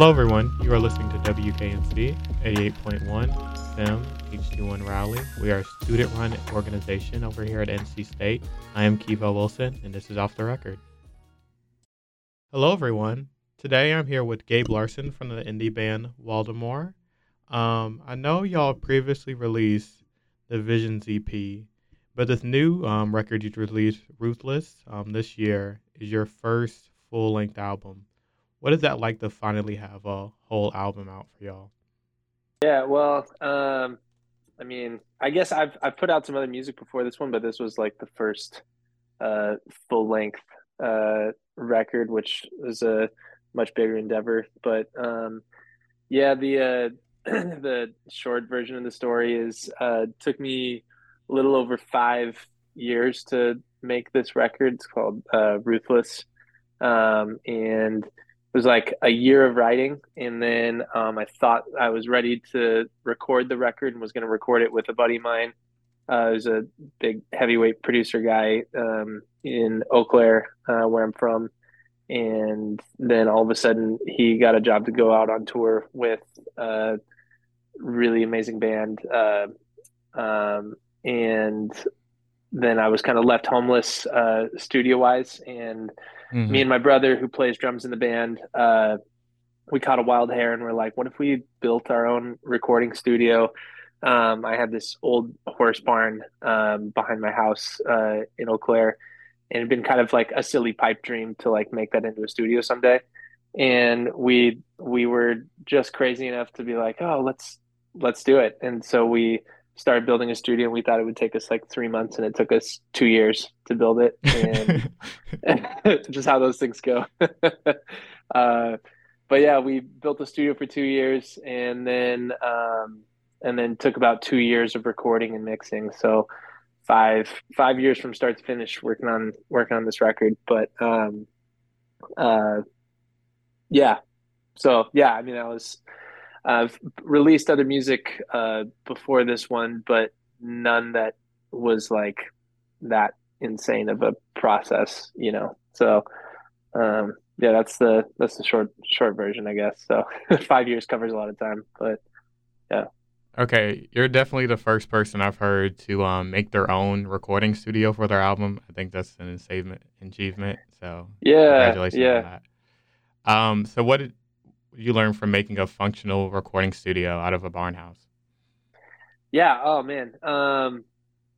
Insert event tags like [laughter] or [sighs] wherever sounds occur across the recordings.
Hello, everyone. You are listening to WKNC 88.1 FM HD1 Raleigh. We are a student run organization over here at NC State. I am Kevelle Wilson, and this is Off the Record. Hello, everyone. Today I'm here with Gabe Larson from the indie band Waldemar. Um, I know y'all previously released the Visions EP, but this new um, record you released, Ruthless, um, this year is your first full length album. What is that like to finally have a whole album out for y'all? Yeah, well, um, I mean, I guess I've I've put out some other music before this one, but this was like the first uh, full length uh, record, which was a much bigger endeavor. But um, yeah, the uh, [clears throat] the short version of the story is uh, took me a little over five years to make this record. It's called uh, Ruthless, um, and was like a year of writing and then um, i thought i was ready to record the record and was going to record it with a buddy of mine. Uh, who's a big heavyweight producer guy um, in eau claire uh, where i'm from. And then all of a sudden he got a job to go out on tour with a really amazing band uh, um, and then i was kind of left homeless uh, studio wise and Mm-hmm. Me and my brother, who plays drums in the band, uh, we caught a wild hair and we're like, what if we built our own recording studio? Um, I had this old horse barn um, behind my house uh, in Eau Claire, and it'd been kind of like a silly pipe dream to like make that into a studio someday. And we we were just crazy enough to be like, oh, let's let's do it. And so we started building a studio and we thought it would take us like three months and it took us two years to build it. And [laughs] [laughs] just how those things go. [laughs] Uh, but yeah we built a studio for two years and then um, and then took about two years of recording and mixing. So five five years from start to finish working on working on this record. But um, uh, yeah. So yeah i mean i was I've released other music uh, before this one, but none that was like that insane of a process, you know. So um, yeah, that's the that's the short short version, I guess. So [laughs] five years covers a lot of time, but yeah. Okay, you're definitely the first person I've heard to um, make their own recording studio for their album. I think that's an achievement. achievement So yeah, congratulations yeah. on that. Um, so what did you learn from making a functional recording studio out of a barn house? Yeah. Oh man. Um,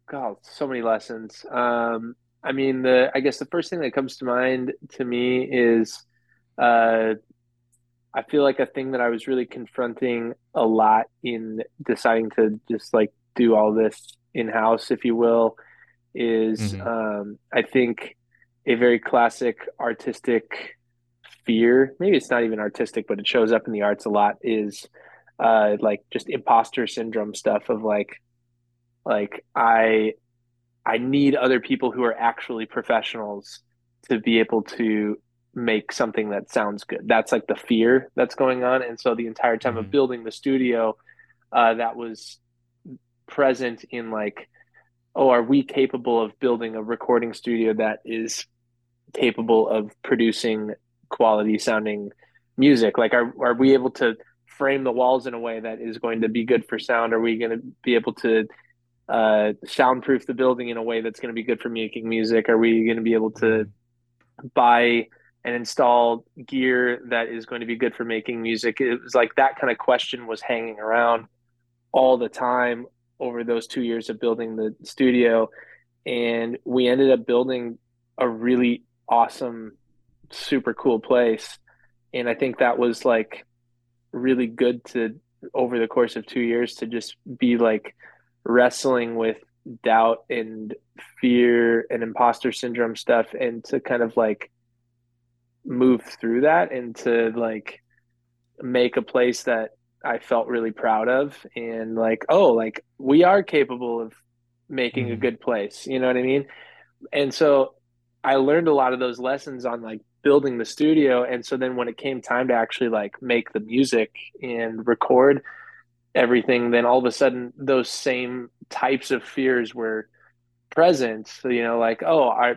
God, so many lessons. Um, I mean, the I guess the first thing that comes to mind to me is, uh, I feel like a thing that I was really confronting a lot in deciding to just like do all this in house, if you will, is mm-hmm. um, I think a very classic artistic fear maybe it's not even artistic but it shows up in the arts a lot is uh like just imposter syndrome stuff of like like i i need other people who are actually professionals to be able to make something that sounds good that's like the fear that's going on and so the entire time mm-hmm. of building the studio uh that was present in like oh are we capable of building a recording studio that is capable of producing quality sounding music? Like, are are we able to frame the walls in a way that is going to be good for sound? Are we going to be able to uh, soundproof the building in a way that's going to be good for making music? Are we going to be able to buy and install gear that is going to be good for making music? It was like that kind of question was hanging around all the time over those two years of building the studio. And we ended up building a really awesome super cool place. And I think that was like really good to over the course of two years to just be like wrestling with doubt and fear and imposter syndrome stuff and to kind of like move through that and to like make a place that I felt really proud of and like oh like we are capable of making mm-hmm. a good place you know what I mean and so I learned a lot of those lessons on like building the studio and so then when it came time to actually like make the music and record everything then all of a sudden those same types of fears were present so you know like oh i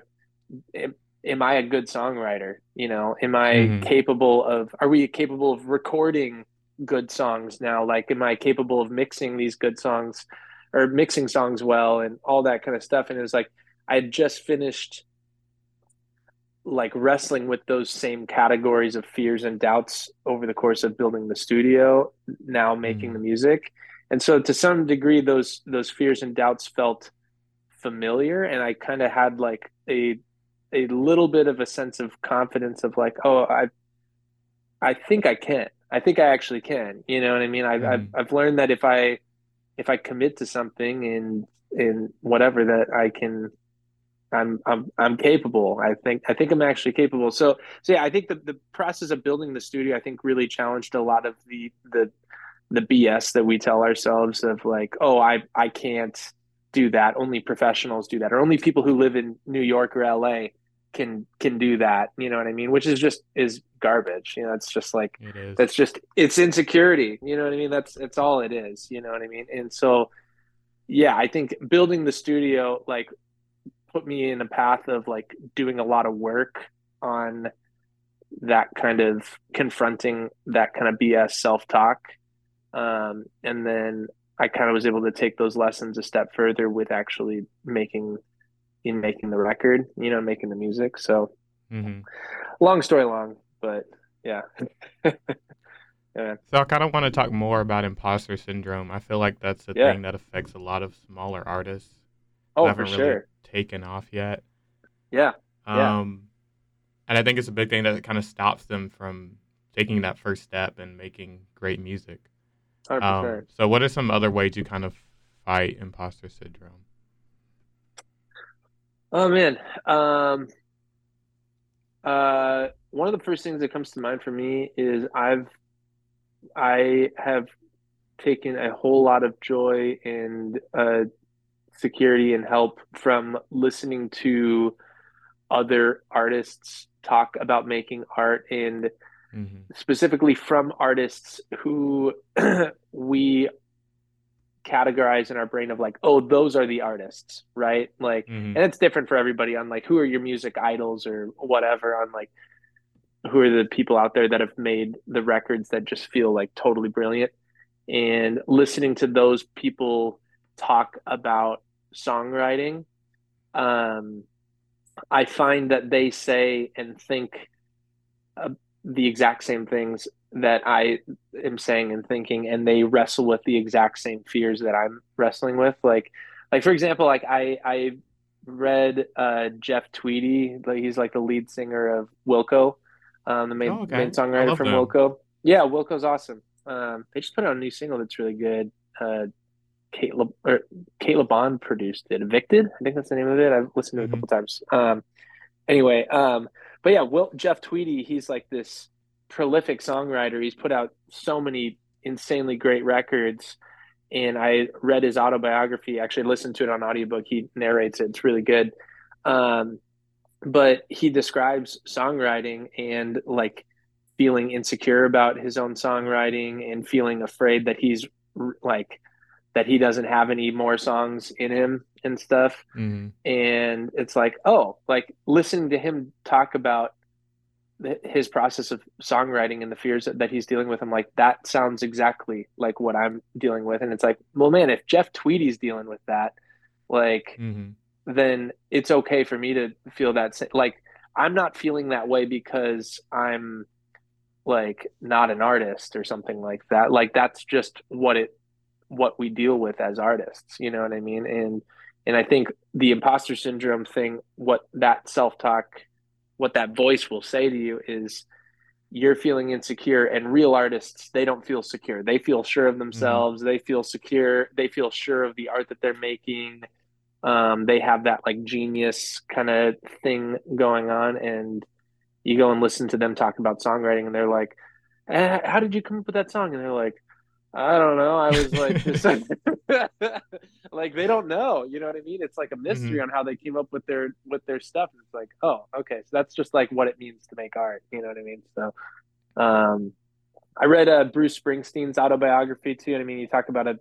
am I a good songwriter? You know, am I hmm capable of, are we capable of recording good songs now? Like, am I capable of mixing these good songs or mixing songs well and all that kind of stuff? And it was like, I had just finished like wrestling with those same categories of fears and doubts over the course of building the studio, now making the hmm music. And so to some degree those those fears and doubts felt familiar and I kind of had like a a little bit of a sense of confidence of like, oh, I I think I can. I think I actually can. You know what I mean? I've I've, hmm I've learned that if I if I commit to something in in whatever that I can I'm I'm I'm capable. I think I think I'm actually capable. So so yeah, I think the the process of building the studio I think really challenged a lot of the the the BS that we tell ourselves of like, oh, I I can't do that. Only professionals do that, or only people who live in New York or LA can can do that. You know what I mean? Which is just is garbage. You know, it's just like It is. that's just it's insecurity. You know what I mean? That's it's all it is. You know what I mean? And so yeah, I think building the studio like put me in a path of like doing a lot of work on that kind of confronting that kind of BS self talk. Um, and then I kind of was able to take those lessons a step further with actually making in making the record, you know, making the music. So hmm long story long, but yeah. [laughs] yeah. So I kind of want to talk more about imposter syndrome. I feel like that's a Yeah. thing that affects a lot of smaller artists Oh, for really sure. Taken off yet. Yeah. Yeah. Um, and I think it's a big thing that kind of stops them from taking that first step and making great music. Um, so what are some other ways you kind of fight imposter syndrome? Oh man. Um uh one of the first things that comes to mind for me is I've I have taken a whole lot of joy and uh security and help from listening to other artists talk about making art and hmm specifically from artists who [clears throat] we categorize in our brain of like, oh, those are the artists, right? Like, hmm and it's different for everybody on like who are your music idols or whatever on like who are the people out there that have made the records that just feel like totally brilliant. And listening to those people talk about songwriting um i find that they say and think uh, the exact same things that I am saying and thinking, and they wrestle with the exact same fears that I'm wrestling with. Like, like for example, like I I read uh, Jeff Tweedy, like he's like the lead singer of Wilco, um, the main Oh, main okay. I songwriter from them. Wilco. Yeah, Wilco's awesome. Um, they just put out a new single that's really good. Uh, Cate Le- or Le Bon produced it. Evicted, I think that's the name of it. I've listened to it a hmm couple times. Um, anyway, um, but yeah, Will Jeff Tweedy, he's like this prolific songwriter. He's put out so many insanely great records. And I read his autobiography, actually listened to it on audiobook. He narrates it. It's really good. Um, but he describes songwriting and like feeling insecure about his own songwriting and feeling afraid that he's like that he doesn't have any more songs in him and stuff. Hmm and it's like oh like listening to him talk about his process of songwriting and the fears that, that he's dealing with i'm like that sounds exactly like what i'm dealing with. And it's like well man if jeff tweedy's dealing with that like hmm then it's okay for me to feel that like i'm not feeling that way because i'm like not an artist or something like that. Like that's just what it what we deal with as artists you know what i mean? And and i think the imposter syndrome thing what that self-talk what that voice will say to you is you're feeling insecure and real artists they don't feel secure. They feel sure of hmm themselves. They feel secure. They feel sure of the art that they're making. Um, they have that like genius kind of thing going on and you go and listen to them talk about songwriting and they're like eh, how did you come up with that song? And they're like I don't know. I was like just [laughs] [laughs] like they don't know. You know what I mean? It's like a mystery hmm on how they came up with their with their stuff. It's like, oh, okay, so that's just like what it means to make art. You know what I mean? So, um, I read uh, Bruce Springsteen's autobiography too. And I mean, you talk about a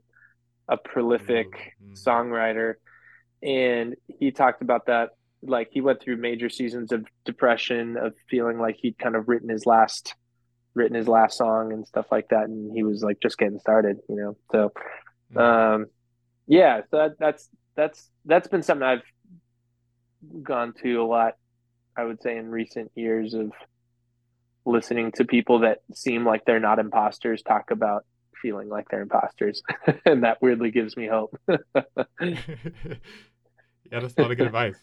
a prolific Ooh, hmm songwriter, and he talked about that like he went through major seasons of depression, of feeling like he'd kind of written his last written his last song and stuff like that, and he was like just getting started, you know. So, mm-hmm. um, yeah, so that, that's that's that's been something I've gone to a lot. I would say in recent years of listening to people that seem like they're not imposters talk about feeling like they're imposters, [laughs] and that weirdly gives me hope. [laughs] yeah, that's a lot of good [laughs] advice.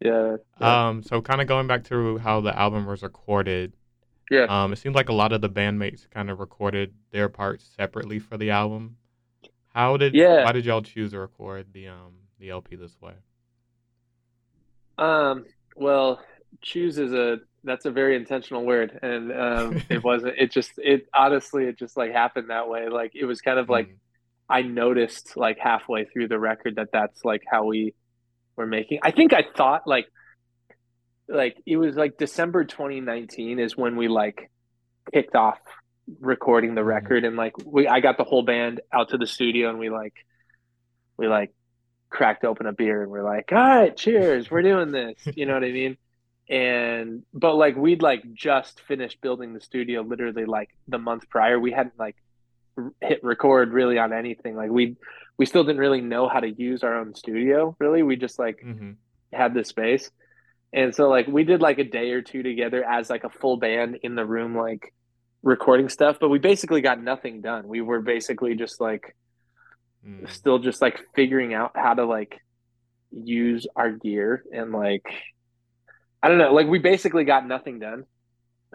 Yeah, yeah. Um. So, kind of going back to how the album was recorded. Yeah. Um. It seems like a lot of the bandmates kind of recorded their parts separately for the album. How did? Yeah. Why did y'all choose to record the um the LP this way? Um. Well, choose is a that's a very intentional word, and um, [laughs] it wasn't. It just it honestly it just like happened that way. Like it was kind of like mm. I noticed like halfway through the record that that's like how we were making. I think I thought like like it was like December 2019 is when we like kicked off recording the mm-hmm. record and like we I got the whole band out to the studio and we like we like cracked open a beer and we're like, all right, cheers, we're doing this. You know what I mean? [laughs] And but like we'd like just finished building the studio literally like the month prior. We hadn't like hit record really on anything. Like we we still didn't really know how to use our own studio really. We just like mm-hmm. had the space. And so like we did like a day or two together as like a full band in the room like recording stuff, but we basically got nothing done. We were basically just like mm. still just like figuring out how to like use our gear and like I don't know, like we basically got nothing done.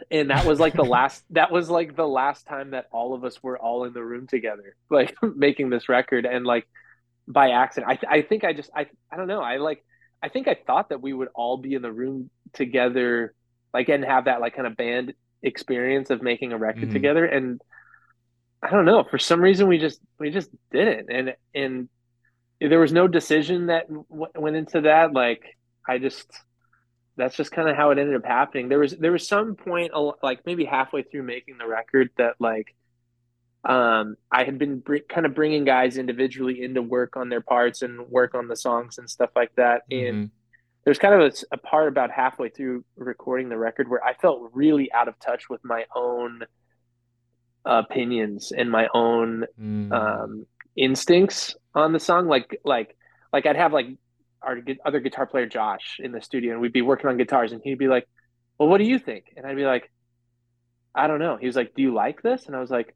And that was like the [laughs] last that was like the last time that all of us were all in the room together, [laughs] like making this record and like by accident. I I think I just I I don't know. I like I think I thought that we would all be in the room together like and have that like kind of band experience of making a record mm. together. And I don't know for some reason we just we just didn't. And and there was no decision that w- went into that. Like I just that's just kind of how it ended up happening. There was there was some point like maybe halfway through making the record that like um I had been br- kind of bringing guys individually into work on their parts and work on the songs and stuff like that mm-hmm. and there's kind of a, a, part about halfway through recording the record where I felt really out of touch with my own opinions and my own mm. um, instincts on the song. Like, like, like I'd have like our other guitar player Josh in the studio, and we'd be working on guitars, and he'd be like, "Well, what do you think?" And I'd be like, "I don't know." He was like, "Do you like this?" And I was like,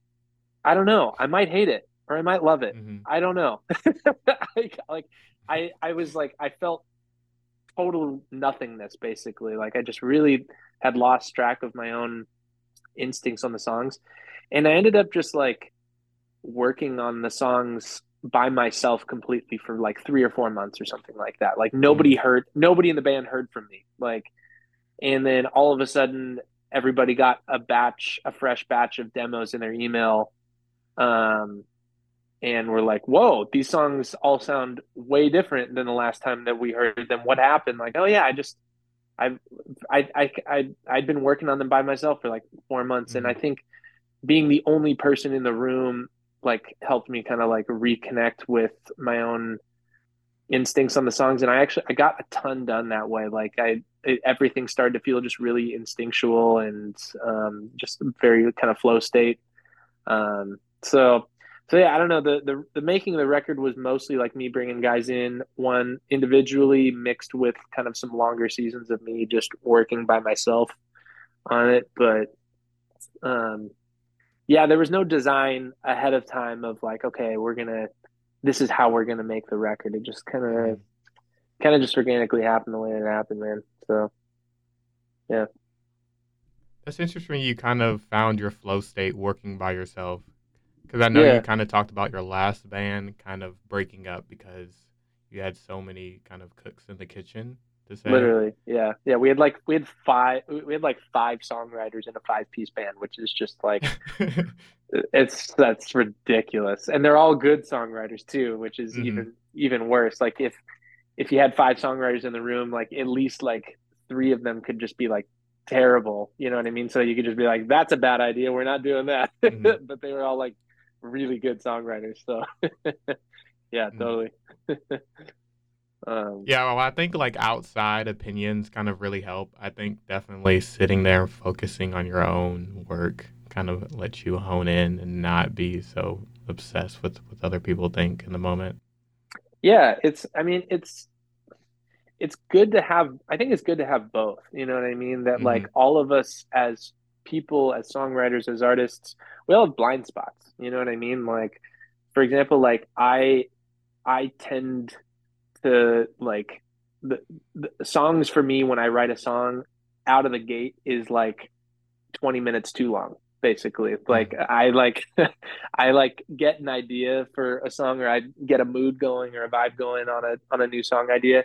"I don't know. I might hate it." Or I might love it. Mm-hmm. I don't know. [laughs] like, like I, I was like, I felt total nothingness basically like i just really had lost track of my own instincts on the songs and i ended up just like working on the songs by myself completely for like three or four months or something like that like nobody mm. heard nobody in the band heard from me like and then all of a sudden everybody got a batch a fresh batch of demos in their email um and we're like, whoa, these songs all sound way different than the last time that we heard them. What happened? Like, oh yeah, I just, I've, I, I, I, I'd been working on them by myself for like four months, mm-hmm. and I mm-hmm. think being the only person in the room like helped me kind of like reconnect with my own instincts on the songs, and I actually I got a ton done that way. Like I, it, everything started to feel just really instinctual and um, just very kind of flow state. Um, so so yeah, I don't know. The, the the making of the record was mostly like me bringing guys in, one individually mixed with kind of some longer seasons of me just working by myself on it. But um, yeah, there was no design ahead of time of like, okay, we're gonna, this is how we're gonna make the record. It just kind of, kind of just organically happened the way it happened, man. So yeah. That's interesting. You kind of found your flow state working by yourself because I know yeah. you kind of talked about your last band kind of breaking up because you had so many kind of cooks in the kitchen. To say. Literally, yeah, yeah. We had like we had five we had like five songwriters in a five piece band, which is just like [laughs] it's that's ridiculous. And they're all good songwriters too, which is mm-hmm. even even worse. Like if if you had five songwriters in the room, like at least like three of them could just be like terrible. You know what I mean? So you could just be like, "That's a bad idea. We're not doing that." Mm-hmm. [laughs] but they were all like really good songwriters. So [laughs] yeah, mm-hmm. totally. [laughs] Um, Yeah, well, I think like outside opinions kind of really help. I think definitely sitting there and focusing on your own work kind of lets you hone in and not be so obsessed with what other people think in the moment. yeah, it's. I mean, it's it's good to have. I think it's good to have both. You know what I mean? That hmm like all of us as people, as songwriters, as artists, we all have blind spots. You know what I mean? Like, for example, like I I tend to like the, the songs for me when I write a song out of the gate is like 20 minutes too long basically mm-hmm. like i like [laughs] i like get an idea for a song or i get a mood going or a vibe going on a on a new song idea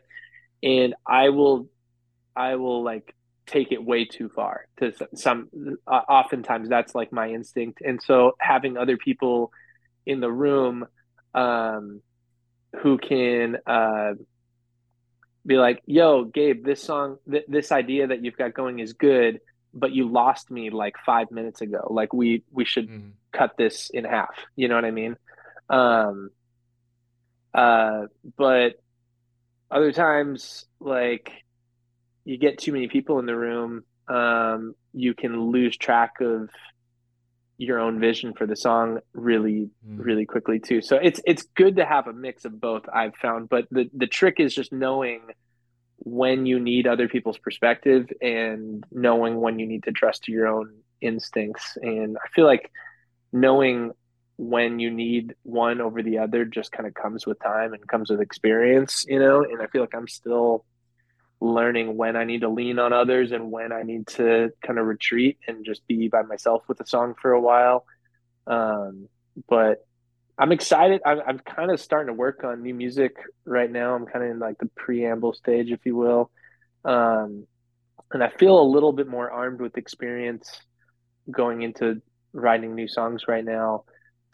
and i will i will like take it way too far to some uh, oftentimes that's like my instinct and so having other people in the room um who can uh be like, "Yo, Gabe, this song, th- this idea that you've got going is good, but you lost me like five minutes ago. Like we we should hmm cut this in half." You know what I mean? Um, uh, but other times, like you get too many people in the room, um, you can lose track of your own vision for the song really hmm really quickly too so it's it's good to have a mix of both i've found but the the trick is just knowing when you need other people's perspective and knowing when you need to trust your own instincts. And I feel like knowing when you need one over the other just kind of comes with time and comes with experience, you know? And I feel like I'm still learning when I need to lean on others and when I need to kind of retreat and just be by myself with a song for a while. Um, but I'm excited. I'm, I'm kind of starting to work on new music right now. I'm kind of in like the preamble stage, if you will. Um, and I feel a little bit more armed with experience going into writing new songs right now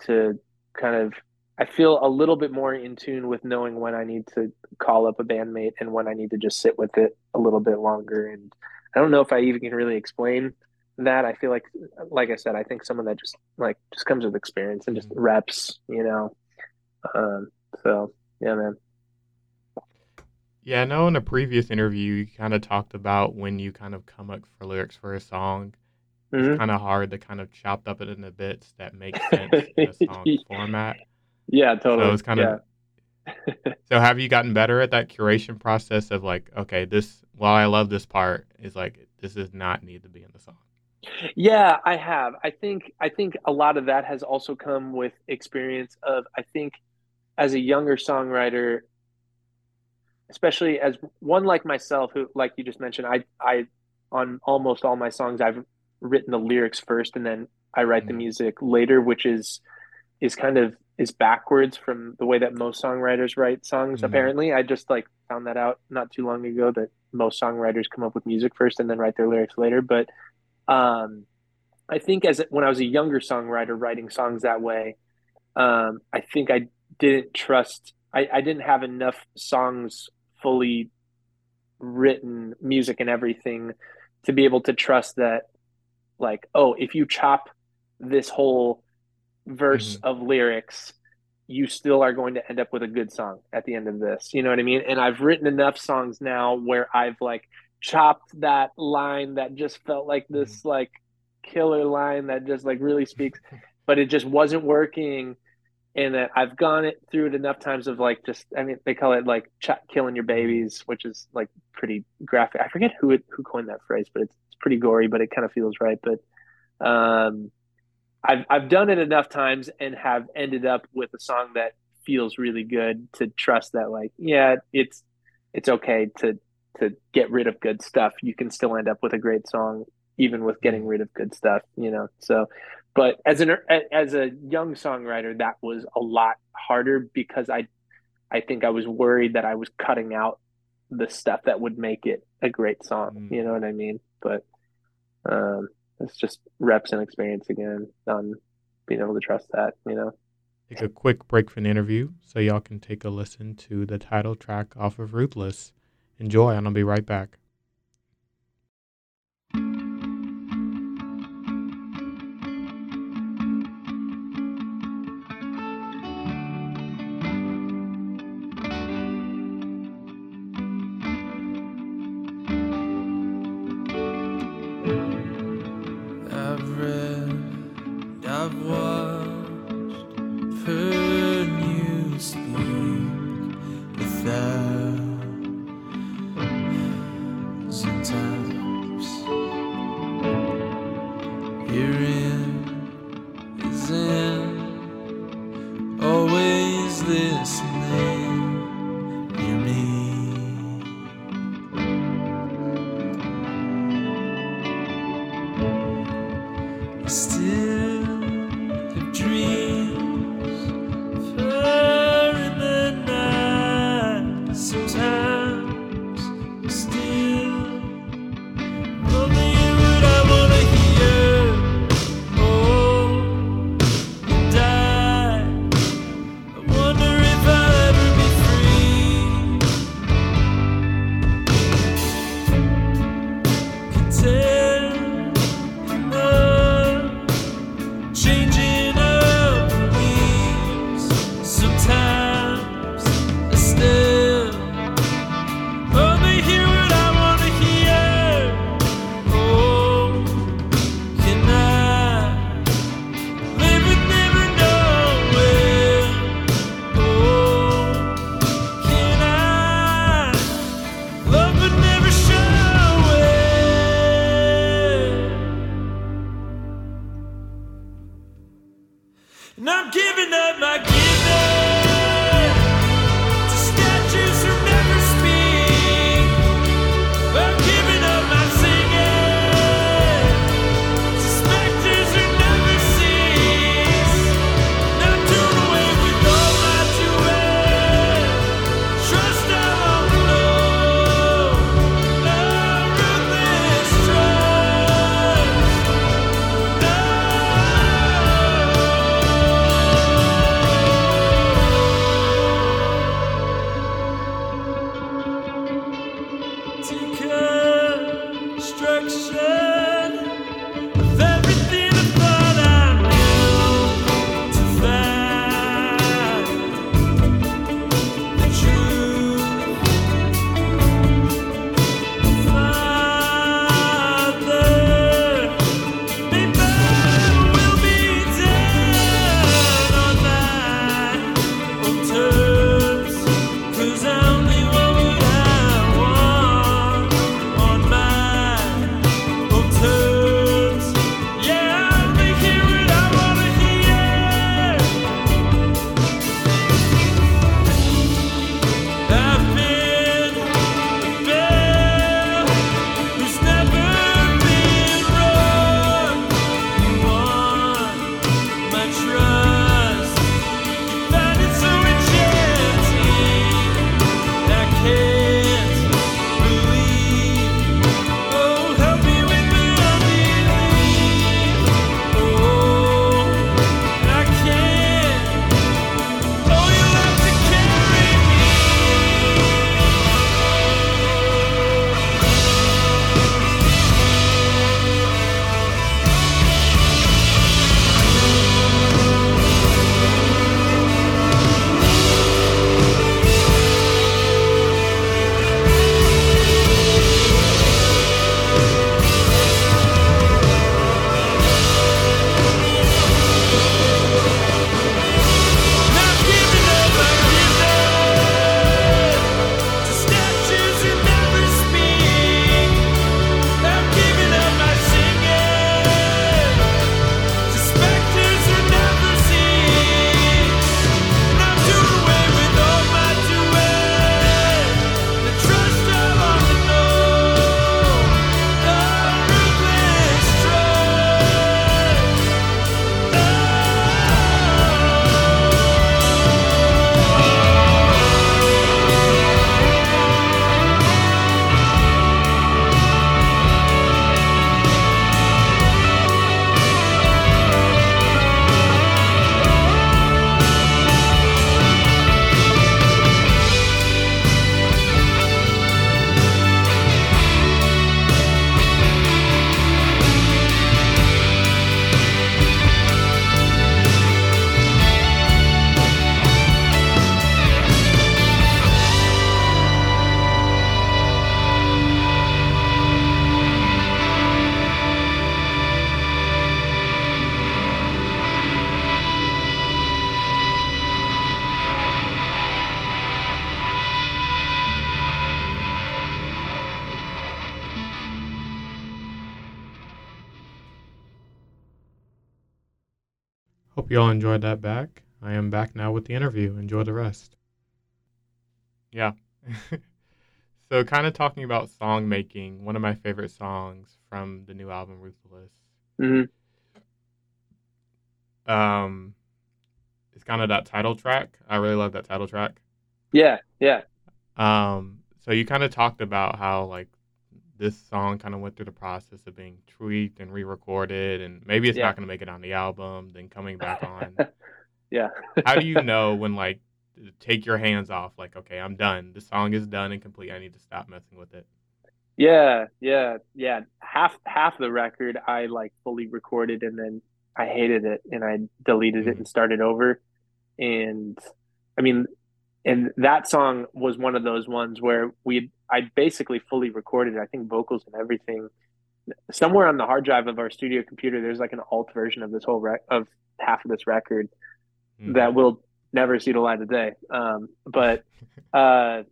to kind of, I feel a little bit more in tune with knowing when I need to call up a bandmate and when I need to just sit with it a little bit longer. And I don't know if I even can really explain that. I feel like, like I said, I think some of that just like just comes with experience and just hmm reps, you know. Um, so yeah, man. Yeah, I know in a previous interview you kind of talked about when you kind of come up for lyrics for a song, it's hmm kind of hard to kind of chop up it into bits that make [laughs] sense in a song format. Yeah, So totally. it's kind Yeah. [laughs] so have you gotten better at that curation process of like, okay, this while I love this part is like this does not need to be in the song. Yeah, I have. I think I think a lot of that has also come with experience of I think as a younger songwriter, especially as one like myself who like you just mentioned, I I on almost all my songs I've written the lyrics first and then I write the Mm, music later, which is is kind of is backwards from the way that most songwriters write songs mm, apparently. I just like found that out not too long ago that most songwriters come up with music first and then write their lyrics later, but um I think as when I was a younger songwriter writing songs that way, um, I think I didn't trust. I, I didn't have enough songs fully written, music and everything, to be able to trust that. Like, oh, if you chop this whole verse mhm, of lyrics, you still are going to end up with a good song at the end of this. You know what I mean? And I've written enough songs now where I've like chopped that line that just felt like this like killer line that just like really speaks, but it just wasn't working. And that I've gone it through it enough times of like just I mean they call it like ch- killing your mm, babies, which is like pretty graphic. I forget who it who coined that phrase, but it's, it's pretty gory, but it kind of feels right. But um, I've I've done it enough times and have ended up with a song that feels really good to trust that like yeah it's it's okay to to get rid of good stuff. You can still end up with a great song even with getting rid of good stuff, you know. So, but as an as a young songwriter, that was a lot harder because I I think I was worried that I was cutting out the stuff that would make it a great song. You mm. know what I mean? But um, it's just reps and experience again on being able to trust that, you know. Take a quick break from the interview so y'all can take a listen to the title track off of Ruthless. Enjoy, and I'll be right back. Hope you all enjoyed that back. I am back now with the interview. Enjoy the rest. Yeah. [laughs] so, kind of talking about song making, one of my favorite songs from the new album, Ruthless. hmm Um, it's kind of that title track. I really love that title track. Yeah, yeah, Um, so you kind of talked about how like this song kind of went through the process of being tweaked and re-recorded, and maybe it's Yeah. not going to make it on the album, then coming back on. [laughs] yeah. how do you [laughs] know when like take your hands off? Like, okay, I'm done. The song is done and complete. I need to stop messing with it. Yeah, yeah, yeah. Half half the record I like fully recorded and then I hated it and I deleted it Mhm. and started over. And I mean, and that song was one of those ones where we I basically fully recorded, I think vocals and everything. Somewhere on the hard drive of our studio computer, there's like an alt version of this whole rec of half of this record Mhm. that will never see the light of day. Um, but [laughs] uh,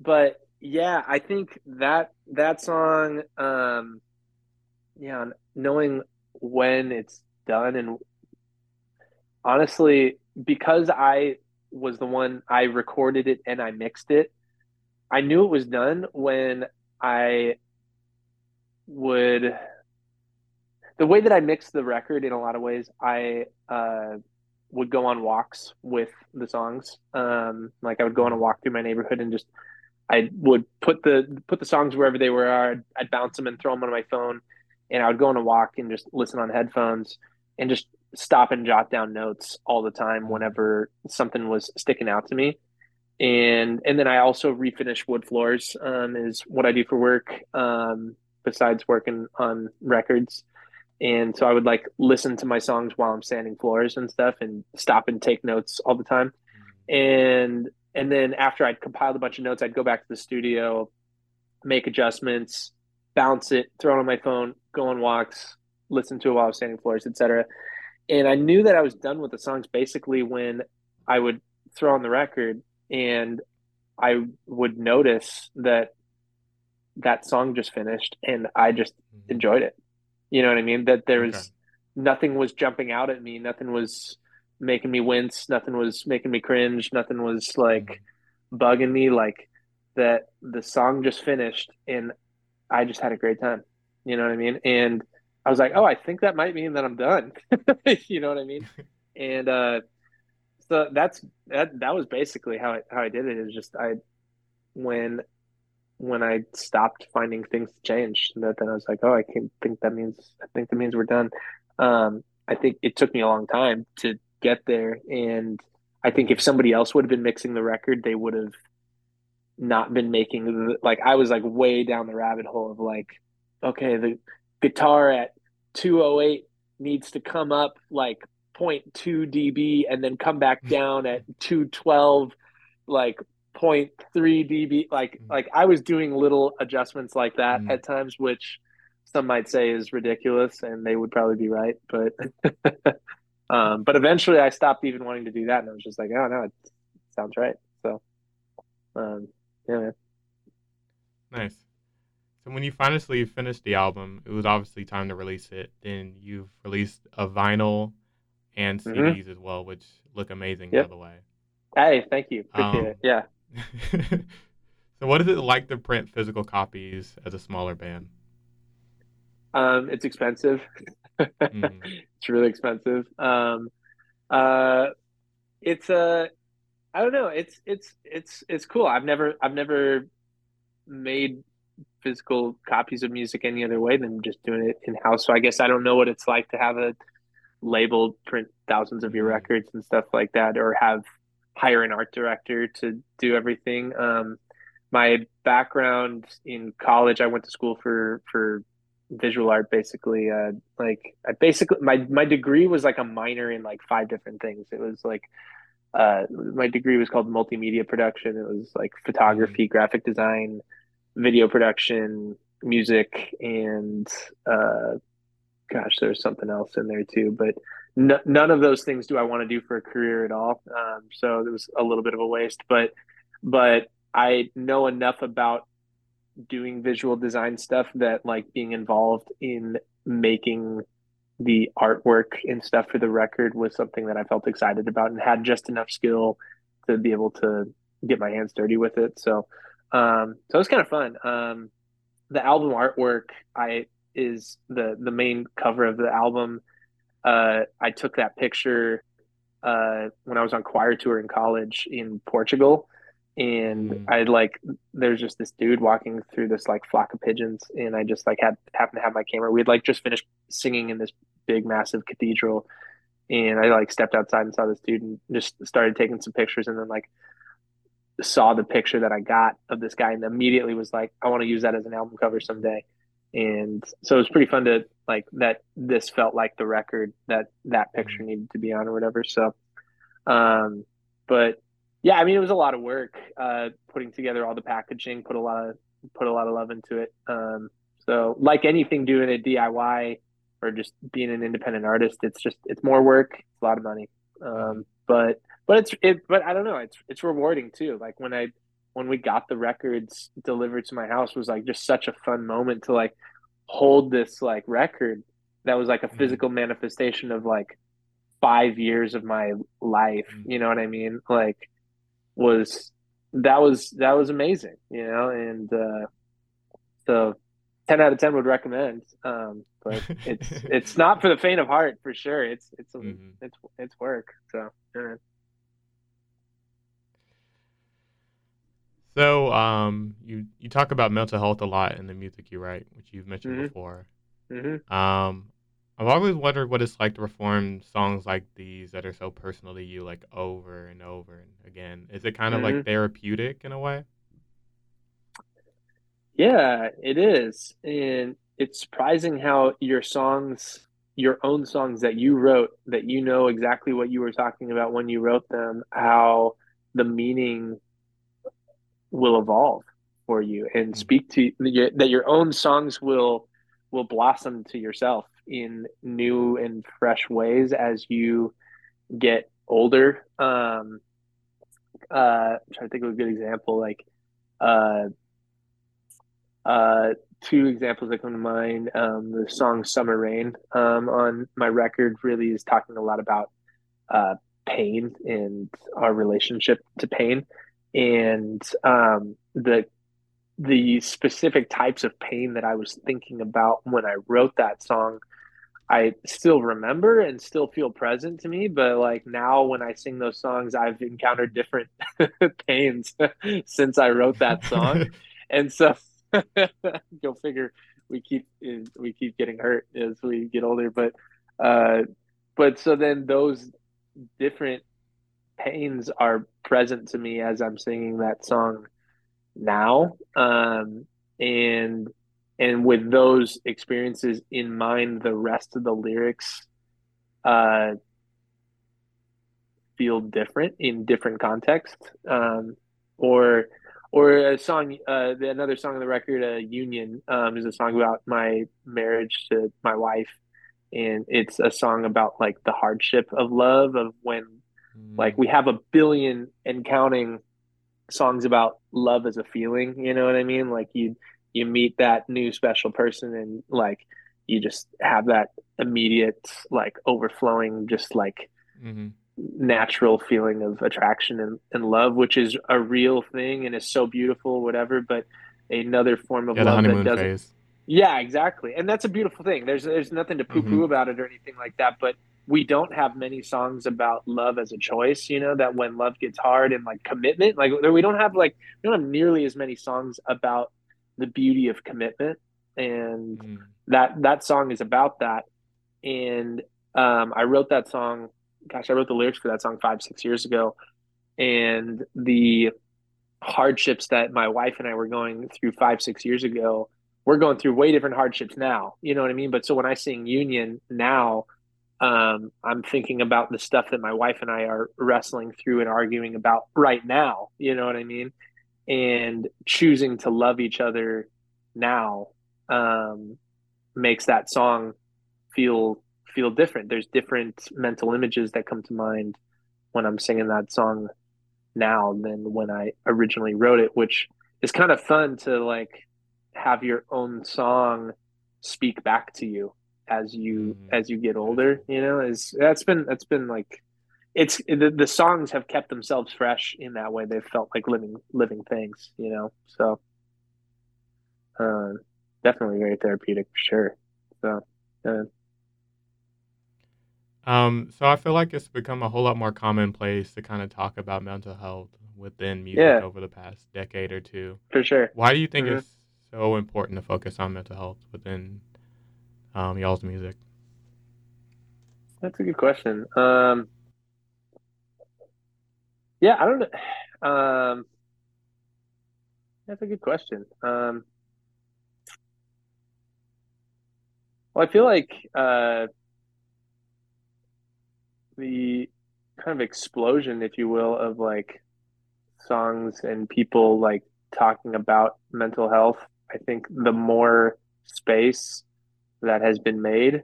but yeah, I think that that song, um, yeah, knowing when it's done and honestly, because I was the one I recorded it and I mixed it, I knew it was done when I would the way that I mixed the record in a lot of ways, I uh would go on walks with the songs. Um, like I would go on a walk through my neighborhood and just I would put the put the songs wherever they were. I'd, I'd bounce them and throw them on my phone, and I would go on a walk and just listen on headphones and just stop and jot down notes all the time whenever something was sticking out to me. And and then I also refinish wood floors um, is what I do for work um, besides working on records. And so I would like listen to my songs while I'm sanding floors and stuff and stop and take notes all the time. And and then after I'd compiled a bunch of notes, I'd go back to the studio, make adjustments, bounce it, throw it on my phone, go on walks, listen to it while I was sanding floors, etc. And I knew that I was done with the songs basically when I would throw on the record and I would notice that that song just finished and I just Mhm. enjoyed it. You know what I mean? That there was Okay. nothing was jumping out at me, nothing was making me wince, nothing was making me cringe, nothing was like bugging me like that the song just finished and I just had a great time. You know what I mean? And I was like, "Oh, I think that might mean that I'm done." [laughs] you know what I mean? [laughs] And uh so that's that that was basically how I how I did it is just I when when I stopped finding things to change, that then I was like, oh, I can't think that means I think that means we're done. Um, I think it took me a long time to get there, and I think if somebody else would have been mixing the record, they would have not been making the, like I was like way down the rabbit hole of like, okay, the guitar at 208 needs to come up like 0.2 dB and then come back [laughs] down at 212 like 0.3 dB like like I was doing little adjustments like that Mm. at times which some might say is ridiculous and they would probably be right but [laughs] um but eventually I stopped even wanting to do that and I was just like oh no it sounds right so um yeah man. Nice. So when you finally finished the album, it was obviously time to release it. Then you've released a vinyl and Mhm. CDs as well, which look amazing, Yep. by the way. hey thank you appreciate Um, it yeah [laughs] so what is it like to print physical copies as a smaller band? um it's expensive Mhm. [laughs] it's really expensive. Um, uh, it's a, I don't know. It's it's it's it's cool. I've never I've never made physical copies of music any other way than just doing it in house. So I guess I don't know what it's like to have a label print thousands of your Mhm. records and stuff like that, or have hire an art director to do everything. Um, my background in college, I went to school for for visual art basically uh like I basically my my degree was like a minor in like five different things it was like uh my degree was called multimedia production it was like photography graphic design video production music and uh gosh there's something else in there too but none of those things do I want to do for a career at all um so it was a little bit of a waste but but I know enough about doing visual design stuff that like being involved in making the artwork and stuff for the record was something that I felt excited about and had just enough skill to be able to get my hands dirty with it. So, um, so it was kind of fun. Um, the album artwork, I is the the main cover of the album. Uh, I took that picture uh, when I was on choir tour in college in Portugal, and Mm. I like there's just this dude walking through this like flock of pigeons, and I just like had happened to have my camera. We had like just finished singing in this big massive cathedral, and I like stepped outside and saw this dude and just started taking some pictures, and then like saw the picture that I got of this guy, and immediately was like, I want to use that as an album cover someday. And so it was pretty fun to like that. This felt like the record that that picture needed to be on or whatever. So, um, but yeah, I mean, it was a lot of work uh, putting together all the packaging, put a lot of put a lot of love into it. Um, so, like anything doing a DIY or just being an independent artist, it's just it's more work, it's a lot of money. Um, but but it's it but I don't know, it's it's rewarding too. Like when I when we got the records delivered to my house was like just such a fun moment to like hold this like record that was like a Mhm. physical manifestation of like five years of my life. Mhm. You know what I mean? Like was that was that was amazing, you know, and uh so ten out of ten would recommend. Um but it's [laughs] it's not for the faint of heart for sure. It's it's Mhm. it's it's work. So yeah. So, um, you you talk about mental health a lot in the music you write, which you've mentioned Mhm. before. hmm Um, I've always wondered what it's like to perform songs like these that are so personal to you, like over and over and again. Is it kind of like Mhm. therapeutic in a way? Yeah, it is. And it's surprising how your songs, your own songs that you wrote, that you know exactly what you were talking about when you wrote them, how the meaning will evolve for you and Mhm. speak to that your own songs will will blossom to yourself in new and fresh ways as you get older. Um, uh, I'm trying to think of a good example, like uh, uh, two examples that come to mind. Um, the song "Summer Rain" um, on my record really is talking a lot about uh, pain and our relationship to pain, and um, the the specific types of pain that I was thinking about when I wrote that song. I still remember and still feel present to me, but like now when I sing those songs, I've encountered different [laughs] pains [laughs] since I wrote that song [laughs] and so go figure we keep we keep getting hurt as we get older but uh but so then those different pains are present to me as i'm singing that song now. Um and and with those experiences in mind the rest of the lyrics uh feel different in different contexts. Um or or a song uh another song on the record uh union um is a song about my marriage to my wife. And it's a song about like the hardship of love of when like we have a billion and counting songs about love as a feeling you know what i mean like you you meet that new special person and like you just have that immediate like overflowing just like hmm natural feeling of attraction and, and love, which is a real thing and is so beautiful, whatever. But another form of Yeah, love that doesn't. phase. Yeah, exactly, and that's a beautiful thing. There's there's nothing to poo poo about it or anything like that. But we don't have many songs about love as a choice. You know that when love gets hard and like commitment, like we don't have like we don't have nearly as many songs about the beauty of commitment and Mm. that that song is about that and um, i wrote that song gosh i wrote the lyrics for that song five six years ago and the hardships that my wife and i were going through five six years ago we're going through way different hardships now you know what i mean but so when i sing union now um, i'm thinking about the stuff that my wife and i are wrestling through and arguing about right now you know what i mean and choosing to love each other now um, makes that song feel feel different. There's different mental images that come to mind when I'm singing that song now than when I originally wrote it, which is kind of fun to like have your own song speak back to you as you Mhm. as you get older. You know, is that's been that's been like it's the, the songs have kept themselves fresh in that way. They've felt like living living things. You know, so uh, definitely very therapeutic for sure. So uh, Um, so I feel like it's become a whole lot more commonplace to kind of talk about mental health within music Yeah. over the past decade or two. for sure. Why do you think Mhm. it's so important to focus on mental health within um, y'all's music? That's a good question. Um, yeah, I don't know. [sighs] Um, that's a good question. Um, well, I feel like uh, the kind of explosion, if you will, of like songs and people like talking about mental health. I think the more space that has been made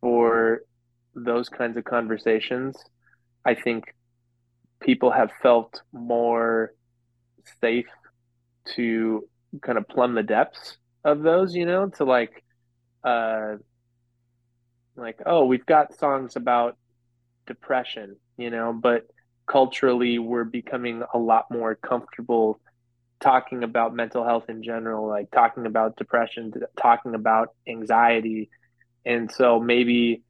for those kinds of conversations, I think people have felt more safe to kind of plumb the depths of those, you know, to like, uh, like, oh, we've got songs about depression, you know, but culturally we're becoming a lot more comfortable talking about mental health in general, like talking about depression, talking about anxiety. And so maybe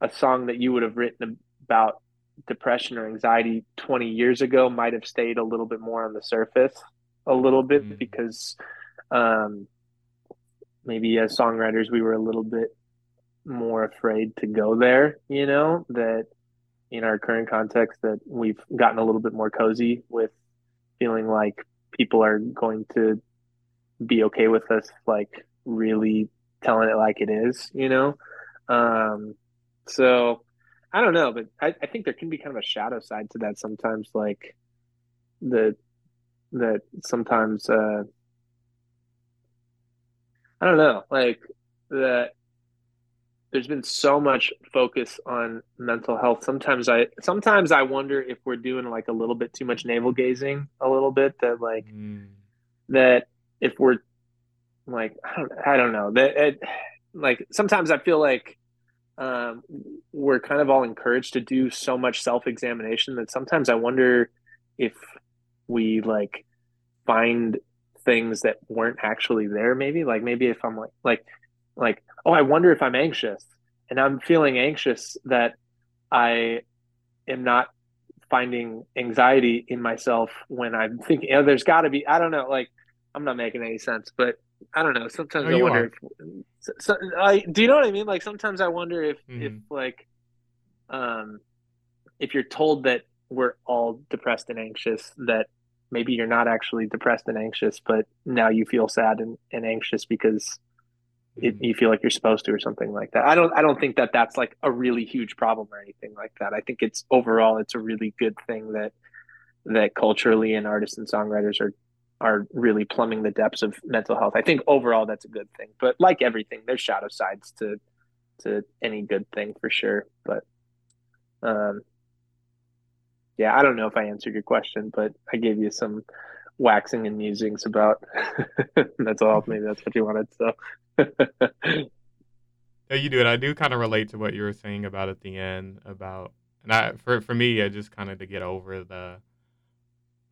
a song that you would have written about depression or anxiety 20 years ago might have stayed a little bit more on the surface a little bit Mhm. because um, maybe as songwriters we were a little bit more afraid to go there you know that in our current context that we've gotten a little bit more cozy with feeling like people are going to be okay with us like really telling it like it is you know? Um so i don't know but I, I think there can be kind of a shadow side to that sometimes like the that sometimes uh i don't know like that there's been so much focus on mental health sometimes i sometimes i wonder if we're doing like a little bit too much navel gazing a little bit that like Mm, that if we're like I don't I don't know that it, like sometimes I feel like um, we're kind of all encouraged to do so much self examination that sometimes I wonder if we like find things that weren't actually there. Maybe like maybe if I'm like like like oh I wonder if I'm anxious and I'm feeling anxious that I am not finding anxiety in myself when I'm thinking, oh, there's got to be, I don't know, like, I'm not making any sense, but I don't know. Sometimes No, I wonder if, so, so, I, do you know what I mean? Like, sometimes I wonder if, if Mhm. like, um, if you're told that we're all depressed and anxious, that maybe you're not actually depressed and anxious, but now you feel sad and, and anxious because it, mm. you feel like you're supposed to or something like that. I don't I don't think that that's like a really huge problem or anything like that. I think it's overall it's a really good thing that that culturally and artists and songwriters are are really plumbing the depths of mental health. I think overall that's a good thing. But like everything, there's shadow sides to to any good thing for sure. But um yeah, I don't know if I answered your question, but I gave you some waxing and musings about [laughs] that's all. Maybe that's what you wanted. So [laughs] Yeah, you do it. I do kind of relate to what you were saying about at the end about, and I for for me, I just kind of to get over the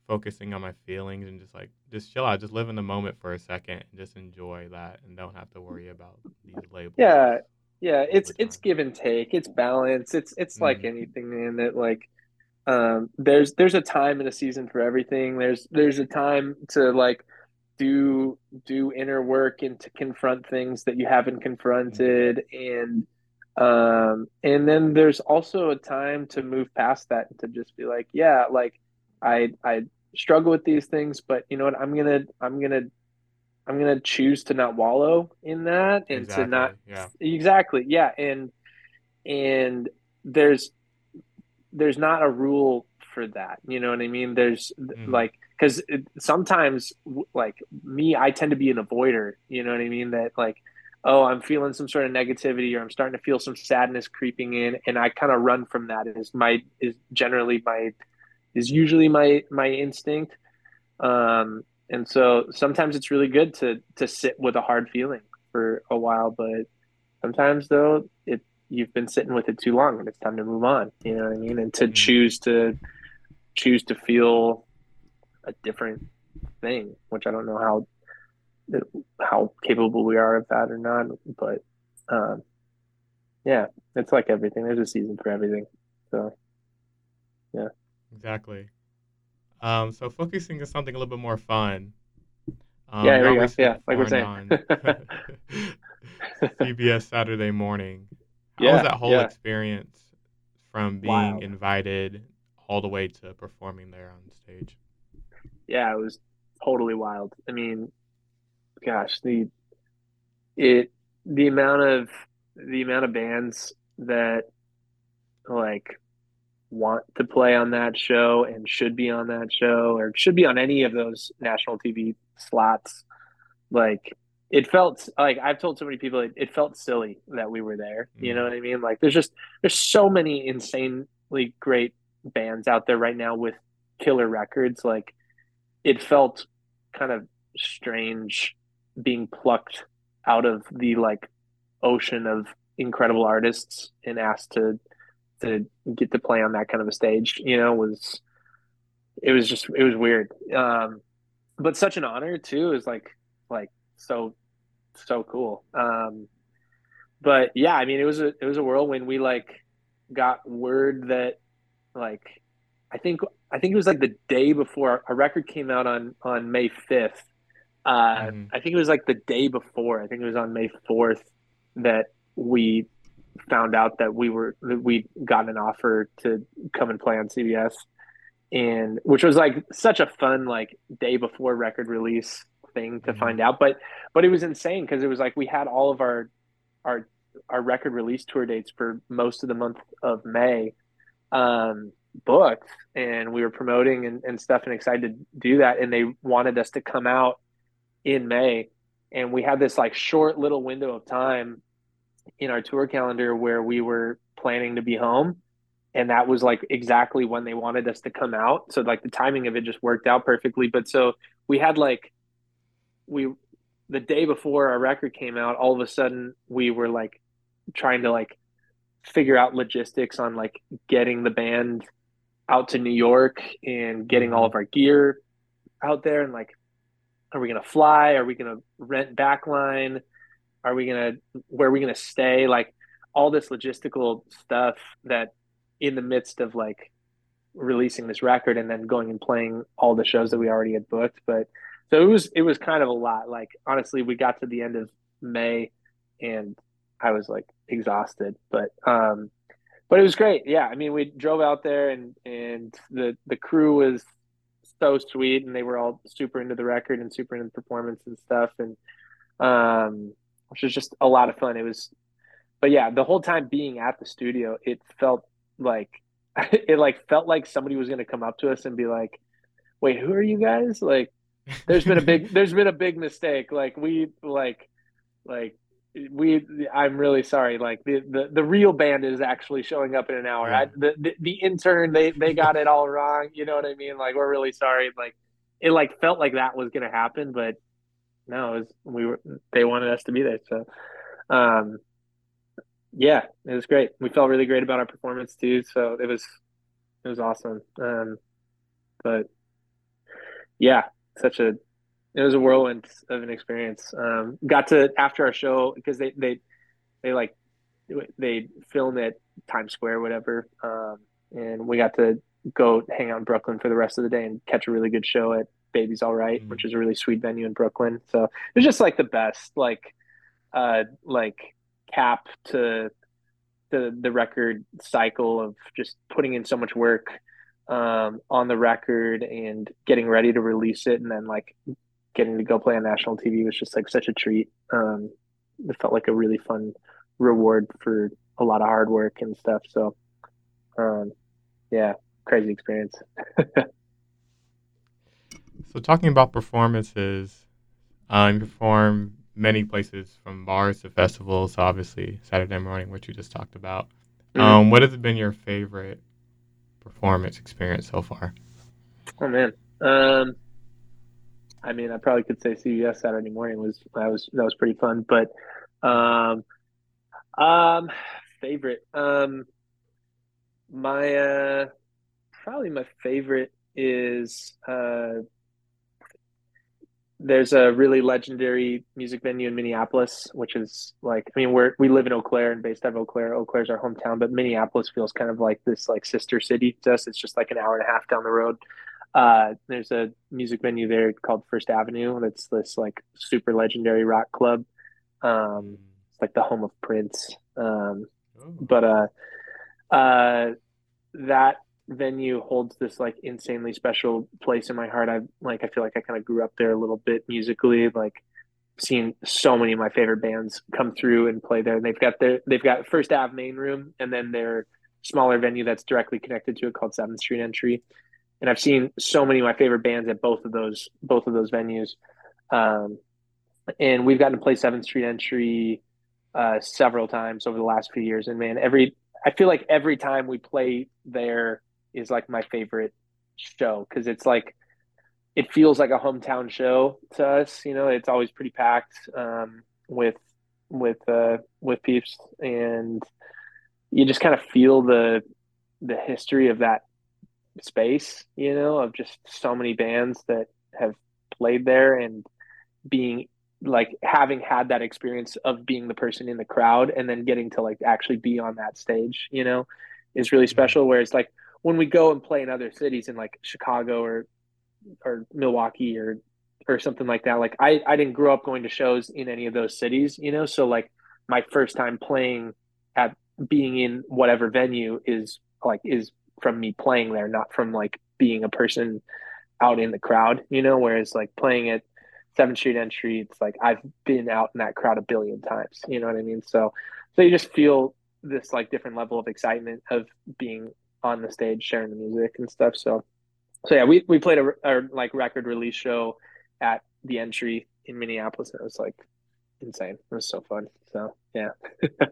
focusing on my feelings and just like just chill out, just live in the moment for a second and just enjoy that and don't have to worry about these labels. Yeah, yeah, it's it's give and take. It's balance. It's it's like Mhm. anything, man. That like um there's there's a time and a season for everything. There's there's a time to like do do inner work and to confront things that you haven't confronted and um and then there's also a time to move past that and to just be like, yeah, like I I struggle with these things, but you know what? I'm gonna I'm gonna I'm gonna choose to not wallow in that and to not Yeah. exactly yeah and and there's there's not a rule for that you know what i mean? There's Mhm. like because sometimes like me i tend to be an avoider you know what i mean? That like oh i'm feeling some sort of negativity or i'm starting to feel some sadness creeping in and i kind of run from that is my is generally my is usually my my instinct. Um and so sometimes it's really good to to sit with a hard feeling for a while but sometimes though it you've been sitting with it too long and it's time to move on. You know what I mean? And to Mhm. choose to choose to feel a different thing, which I don't know how how capable we are of that or not, but um, yeah, it's like everything. There's a season for everything. So yeah Exactly. Um, so focusing on something a little bit more fun. Um, Yeah, go. Yeah, like we're saying. CBS [laughs] Saturday morning. How Yeah, was that whole yeah. experience from being Wild. invited all the way to performing there on stage? yeah, it was totally wild. I mean, gosh, the it the amount of the amount of bands that like want to play on that show and should be on that show or should be on any of those national TV slots. Like it felt like I've told so many people it, it felt silly that we were there. You know what I mean? Like there's just there's so many insanely great bands out there right now with killer records. Like it felt kind of strange being plucked out of the like ocean of incredible artists and asked to to get to play on that kind of a stage you know was it was just it was weird um but such an honor too is like like so so cool. Um but yeah i mean it was a it was a whirlwind. We like got word that like i think i think it was like the day before our record came out on on may 5th uh Mhm. i think it was like the day before. I think it was on may 4th that we found out that we were that we got an offer to come and play on cbs and which was like such a fun like day before record release thing to Mhm. find out but but it was insane because it was like we had all of our our our record release tour dates for most of the month of may um booked and we were promoting and, and stuff and excited to do that and they wanted us to come out in may and we had this like short little window of time in our tour calendar where we were planning to be home and that was like exactly when they wanted us to come out so like the timing of it just worked out perfectly but so we had like we the day before our record came out all of a sudden we were like trying to like figure out logistics on like getting the band out to New York and getting all of our gear out there and like are we to fly? Are we to rent backline are we to where are we to stay? Like all this logistical stuff that in the midst of like releasing this record and then going and playing all the shows that we already had booked but so it was it was kind of a lot. Like honestly we got to the end of May and I was like exhausted but um but it was great. Yeah I mean we drove out there and and the the crew was so sweet and they were all super into the record and super into performance and stuff and um which was just a lot of fun. It was but yeah the whole time being at the studio it felt like [laughs] it like felt like somebody was going to come up to us and be like wait who are you guys? Like there's been a big [laughs] there's been a big mistake. Like we like like we i'm really sorry. Like the the, the real band is actually showing up in an hour. I, the, the the intern they they got it all wrong. You know what i mean? Like we're really sorry. Like it like felt like that was gonna happen but no it was we were they wanted us to be there so um yeah it was great. We felt really great about our performance too so it was it was awesome. Um but yeah such a it was a whirlwind of an experience. Um, got to after our show because they they they like they film at Times Square, whatever, um, and we got to go hang out in Brooklyn for the rest of the day and catch a really good show at Baby's All Right, Mhm. which is a really sweet venue in Brooklyn. So it was just like the best, like uh, like cap to the the record cycle of just putting in so much work um, on the record and getting ready to release it, and then like getting to go play on national TV was just like such a treat. Um, it felt like a really fun reward for a lot of hard work and stuff. So, um, yeah, crazy experience. [laughs] So talking about performances, um, you perform many places from bars to festivals. Obviously, Saturday morning, which you just talked about. Mhm. Um, what has been your favorite performance experience so far? Oh man. Um, I mean, I probably could say CBS Saturday morning was that was that was pretty fun, but um, Um, favorite. Um, my uh, probably my favorite is uh, there's a really legendary music venue in Minneapolis, which is like, I mean, we're we live in Eau Claire and based out of Eau Claire. Eau Claire's our hometown, but Minneapolis feels kind of like this like sister city to us. It's just like an hour and a half down the road. Uh, there's a music venue there called First Avenue. That's this like super legendary rock club. Um, it's like the home of Prince. Um, Oh. but uh, uh, that venue holds this like insanely special place in my heart. I like I feel like I kind of grew up there a little bit musically, like seen so many of my favorite bands come through and play there. And they've got their they've got First Ave main room and then their smaller venue that's directly connected to it called Seventh Street Entry. And I've seen so many of my favorite bands at both of those both of those venues. Um, and we've gotten to play Seventh Street Entry uh, several times over the last few years. And man, every I feel like every time we play there is like my favorite show because it's like it feels like a hometown show to us. You know, it's always pretty packed um, with with uh, with peeps, and you just kind of feel the the history of that space. You know, of just so many bands that have played there and being like having had that experience of being the person in the crowd and then getting to like actually be on that stage, you know, is really special. Whereas like when we go and play in other cities in like Chicago or or Milwaukee or or something like that, like I I didn't grow up going to shows in any of those cities, you know, so like my first time playing at being in whatever venue is like is from me playing there, not from like being a person out in the crowd, you know, whereas like playing at Seventh Street Entry, it's like I've been out in that crowd a billion times. You know what I mean? So, so you just feel this like different level of excitement of being on the stage, sharing the music and stuff. So, so yeah, we we played a, a like record release show at the Entry in Minneapolis, and it was like insane. It was so fun. So yeah, [laughs]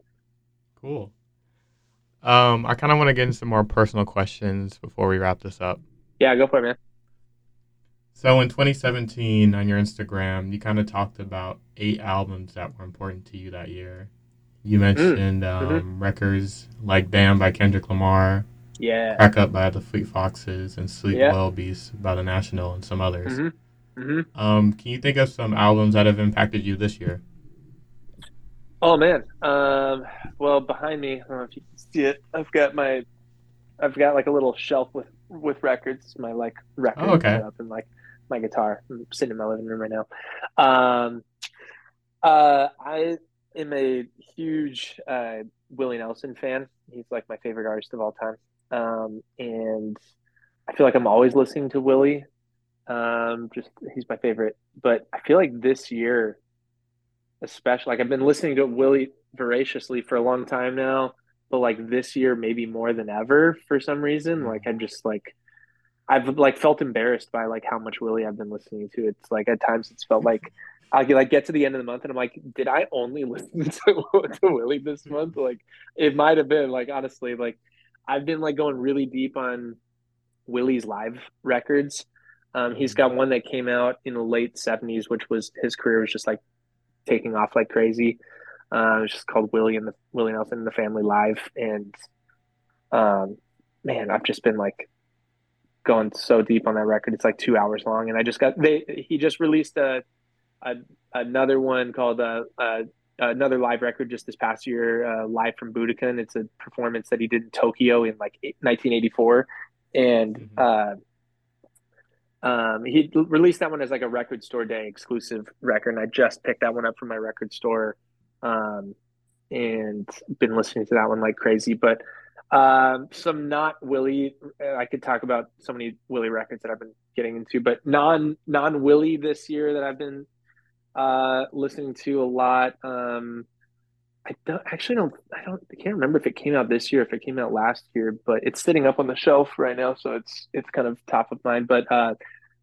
Cool. Um, I kind of want to get into some more personal questions before we wrap this up. yeah, go for it, man. So in 2017, on your Instagram, you kind of talked about eight albums that were important to you that year. You mentioned um, records like "Damn" by Kendrick Lamar, Yeah. "Crack Up" by the Fleet Foxes, and "Sleep Yeah. Well Beast" by the National, and some others. hmm hmm Um, can you think of some albums that have impacted you this year? Oh man. Um, well, behind me, I don't know if you can see it. I've got my, I've got like a little shelf with with records. My like record Oh, okay. up and like my guitar. I'm sitting in my living room right now. Um, uh, I am a huge uh, Willie Nelson fan. He's like my favorite artist of all time. Um, and I feel like I'm always listening to Willie. Um, just he's my favorite. But I feel like this year especially like I've been listening to Willie voraciously for a long time now, but like this year maybe more than ever for some reason. Like I just like I've like felt embarrassed by like how much Willie I've been listening to. It's like at times it's felt like [laughs] I like get to the end of the month and I'm like, did I only [laughs] listen to, to Willie this month? Like it might have been like honestly, like I've been like going really deep on Willie's live records. Um, he's got one that came out in the late '70s, which was his career was just like taking off like crazy. Uh, it's just called Willie and the Willie Nelson and the Family Live, and um, man, I've just been like going so deep on that record. It's like two hours long, and I just got they. He just released a, a another one called uh, uh, another live record just this past year, uh, live from Budokan. It's a performance that he did in Tokyo in like 1984, and. Uh, um, he released that one as like a record store day exclusive record, and I just picked that one up from my record store, um, and been listening to that one like crazy. But um, some not Willie, I could talk about so many Willie records that I've been getting into, but non non Willie this year that I've been uh, listening to a lot. Um, I don't actually don't I don't I can't remember if it came out this year if it came out last year, but it's sitting up on the shelf right now, so it's it's kind of top of mind. But uh,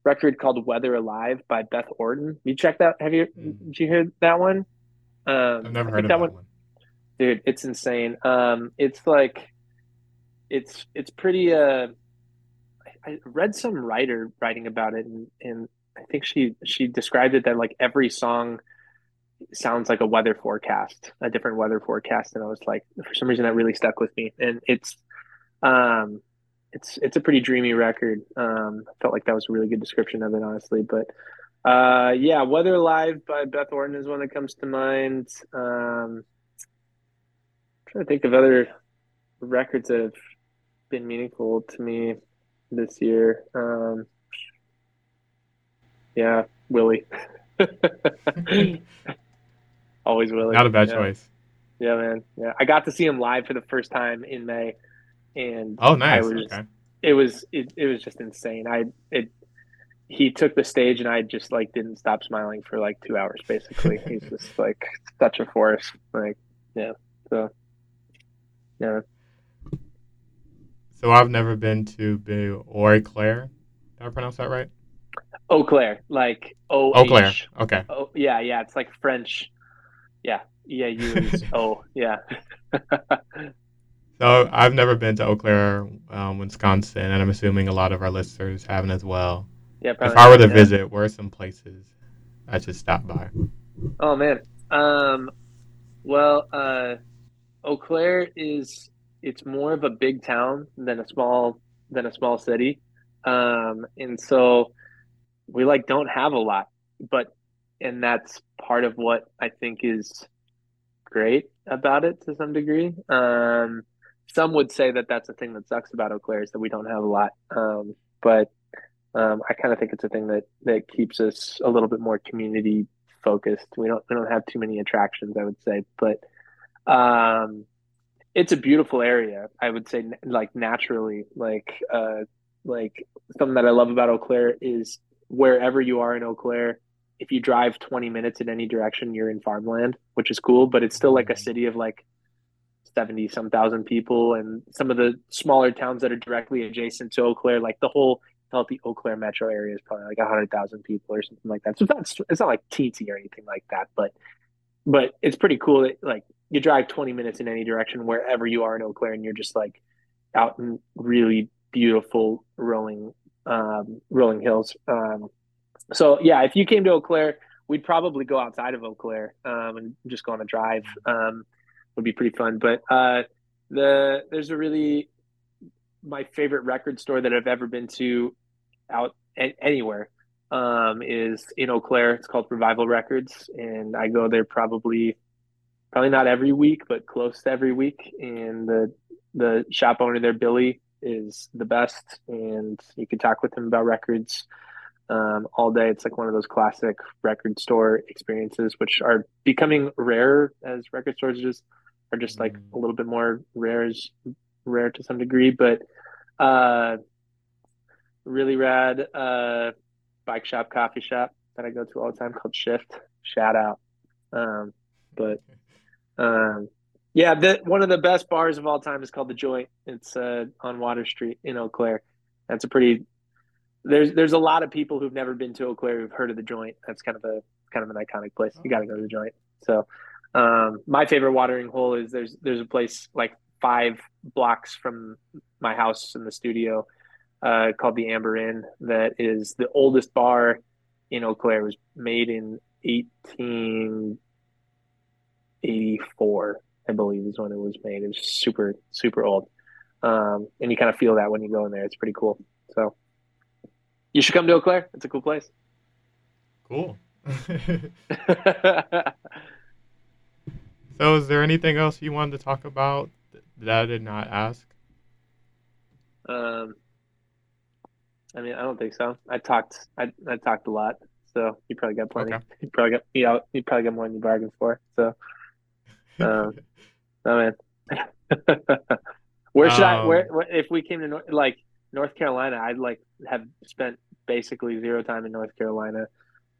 record called "Weather Alive" by Beth Orton. You check that? Have you? Mm. Did you hear that one? Um, I've never heard of that one, dude. It's insane. Um, it's like it's it's pretty. Uh, I, I read some writer writing about it, and, and I think she she described it that like every song sounds like a weather forecast, a different weather forecast, and I was like, for some reason, that really stuck with me, and it's, um, it's it's a pretty dreamy record. Um, I felt like that was a really good description of it, honestly. But uh, yeah, Weather Live by Beth Orton is one that comes to mind. Um, I'm trying to think of other records that have been meaningful to me this year. Um, yeah, Willie. [laughs] Always Willie. Not a bad yeah. choice. Yeah, man. Yeah, I got to see him live for the first time in May, and Oh, nice. I was, okay. it was it, it was just insane. I it he took the stage and I just like didn't stop smiling for like two hours. Basically, [laughs] he's just like such a force. Like yeah, so yeah. So I've never been to Be- Eau Claire. Did I pronounce that right? Eau Claire, like O Eau Claire. Okay. Oh yeah, yeah. It's like French. Yeah, yeah. You oh yeah. So I've never been to Eau Claire, um, Wisconsin, and I'm assuming a lot of our listeners haven't as well. yeah. probably. If I were to yeah. visit, where are some places I should stop by? Oh man. Um well uh Eau Claire is it's more of a big town than a small than a small city. Um and so we like don't have a lot, but and that's part of what I think is great about it to some degree. Um some would say that that's the thing that sucks about Eau Claire is that we don't have a lot. Um but um, I kind of think it's a thing that that keeps us a little bit more community focused. We don't we don't have too many attractions, I would say, but um, it's a beautiful area. I would say, like naturally, like uh, like something that I love about Eau Claire is wherever you are in Eau Claire, if you drive 20 minutes in any direction, you're in farmland, which is cool. But it's still like a mm-hmm. city of like 70 some thousand people, and some of the smaller towns that are directly adjacent to Eau Claire, like the whole healthy Eau Claire metro area is probably like hundred thousand people or something like that. So it's not it's not like teensy or anything like that, but but it's pretty cool that like you drive twenty minutes in any direction wherever you are in Eau Claire, and you're just like out in really beautiful rolling um, rolling hills. Um, so yeah, if you came to Eau Claire, we'd probably go outside of Eau Claire um, and just go on a drive. Um, would be pretty fun. But uh, the there's a really my favorite record store that I've ever been to out anywhere um, is in Eau Claire. It's called Revival Records, and I go there probably probably not every week, but close to every week. And the the shop owner there, Billy, is the best, and you can talk with him about records um, all day. It's like one of those classic record store experiences, which are becoming rare as record stores just are just like Mm. a little bit more rare as rare to some degree, but uh, really rad uh, bike shop, coffee shop that I go to all the time called Shift. Shout out. Um, but um, yeah, the, one of the best bars of all time is called the Joynt. It's uh, on Water Street in Eau Claire. That's a pretty. There's there's a lot of people who've never been to Eau Claire who've heard of the Joynt. That's kind of a kind of an iconic place. You got to go to the Joynt. So, um, my favorite watering hole is there's there's a place like five blocks from my house in the studio uh, called the Amber Inn that is the oldest bar in Eau Claire. It was made in 1884, I believe, is when it was made. It was super super old, um, and you kind of feel that when you go in there. It's pretty cool. So you should come to Eau Claire. It's a cool place. Cool. [laughs] so, is there anything else you wanted to talk about that I did not ask? um, I mean, I don't think so. I talked. I, I talked a lot. So you probably got plenty. Okay. You probably got you know you probably got more than you bargained for. So Um, oh man, where should I? Um, Where, where if we came to North, like North Carolina, I'd like have spent basically zero time in North Carolina.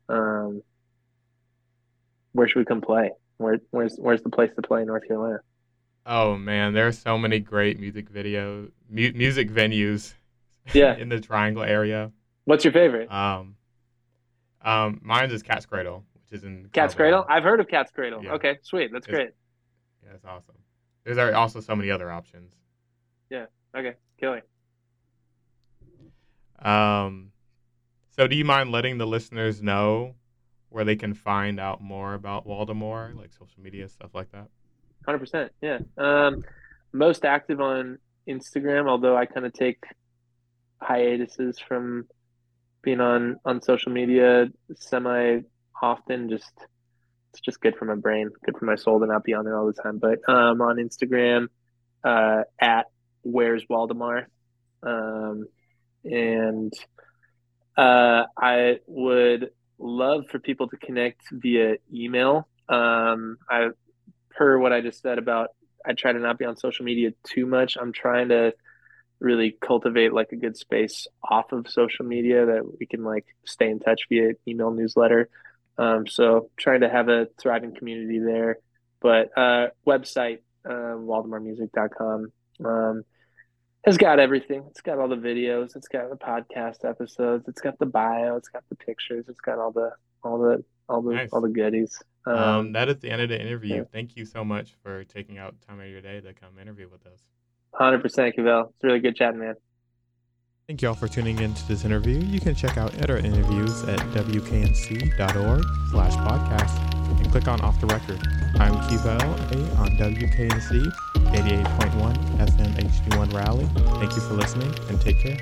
Um, where should we come play? Where where's where's the place to play in North Carolina? oh man, there are so many great music video mu- music venues. Yeah. [laughs] in the Triangle area. What's your favorite? Um, um, mine's is Cat's Cradle, which is in Cat's. Cradle. I've heard of Cat's Cradle. Yeah. Okay, sweet. That's It's- great. Yeah, that's awesome. There's also so many other options. Yeah. Okay, killing. Um, so do you mind letting the listeners know where they can find out more about Waldemar, like social media stuff like that? Hundred percent. Yeah. Um, most active on Instagram, although I kind of take hiatuses from being on on social media semi often. Just it's just good for my brain, good for my soul to not be on there all the time. But um, on Instagram, uh, at Where's Waldemar, um, and uh, I would love for people to connect via email. Um, I per what I just said about I try to not be on social media too much. I'm trying to really cultivate like a good space off of social media that we can like stay in touch via email newsletter. Um, so trying to have a thriving community there. But uh, website, uh, waldemarmusic.com, um, has got everything. It's got all the videos. It's got the podcast episodes. It's got the bio. It's got the pictures. It's got all the all the all the Nice. all the goodies. Um, Um, that is the end of the interview. yeah. Thank you so much for taking out time of your day to come interview with us. Hundred percent, Kevelle. It's really good chatting, man. Thank you all for tuning in to this interview. You can check out other interviews at wknc.org slash podcast and click on Off the Record. I'm Kevelle on WKNC 88.1 FM HD1 Raleigh. Thank you for listening and take care.